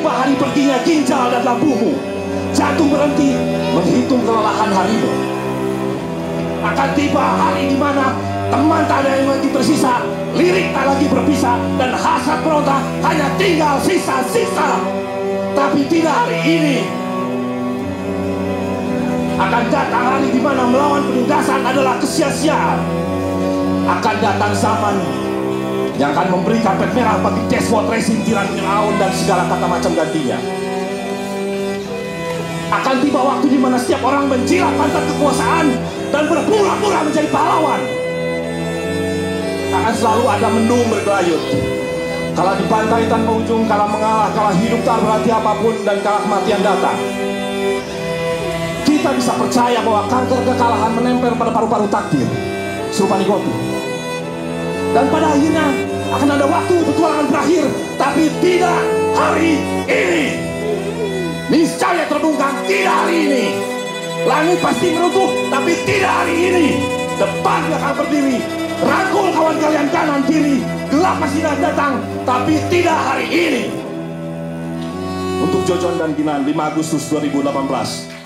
perginya ginjal dan lambumu. Jatuh berhenti menghitung kelelahan harimu. Akan tiba hari di mana teman tak ada yang lagi tersisa, lirik tak lagi berpisah, dan hasrat berontak hanya tinggal sisa-sisa. Tapi tidak hari ini. Akan datang hari di mana melawan penindasan adalah kesia-siaan. Akan datang zaman yang akan memberi karpet merah bagi despot rezim tiran Firaun dan segala kata macam gantinya. Akan tiba waktu di mana setiap orang menjilat pantat kekuasaan dan berpura-pura menjadi pahlawan. Akan selalu ada mendung bergelayut. Kala di pantai tanpa ujung, kala mengalah, kala hidup tak berarti apa pun, dan kala kematian datang. Kita bisa percaya bahwa kanker kekalahan menempel pada paru-paru takdir. Serupa Nigotu. Dan pada akhirnya akan ada waktu petualangan berakhir, tapi tidak hari ini. Niscaya terbungkam tidak hari ini. Langit pasti meruntuh, tapi tidak hari ini. Depan akan berdiri. Rangkul kawan kalian kanan kiri. Gelap masih datang, tapi tidak hari ini. Untuk Jojon dan Ginan 5 Agustus 2018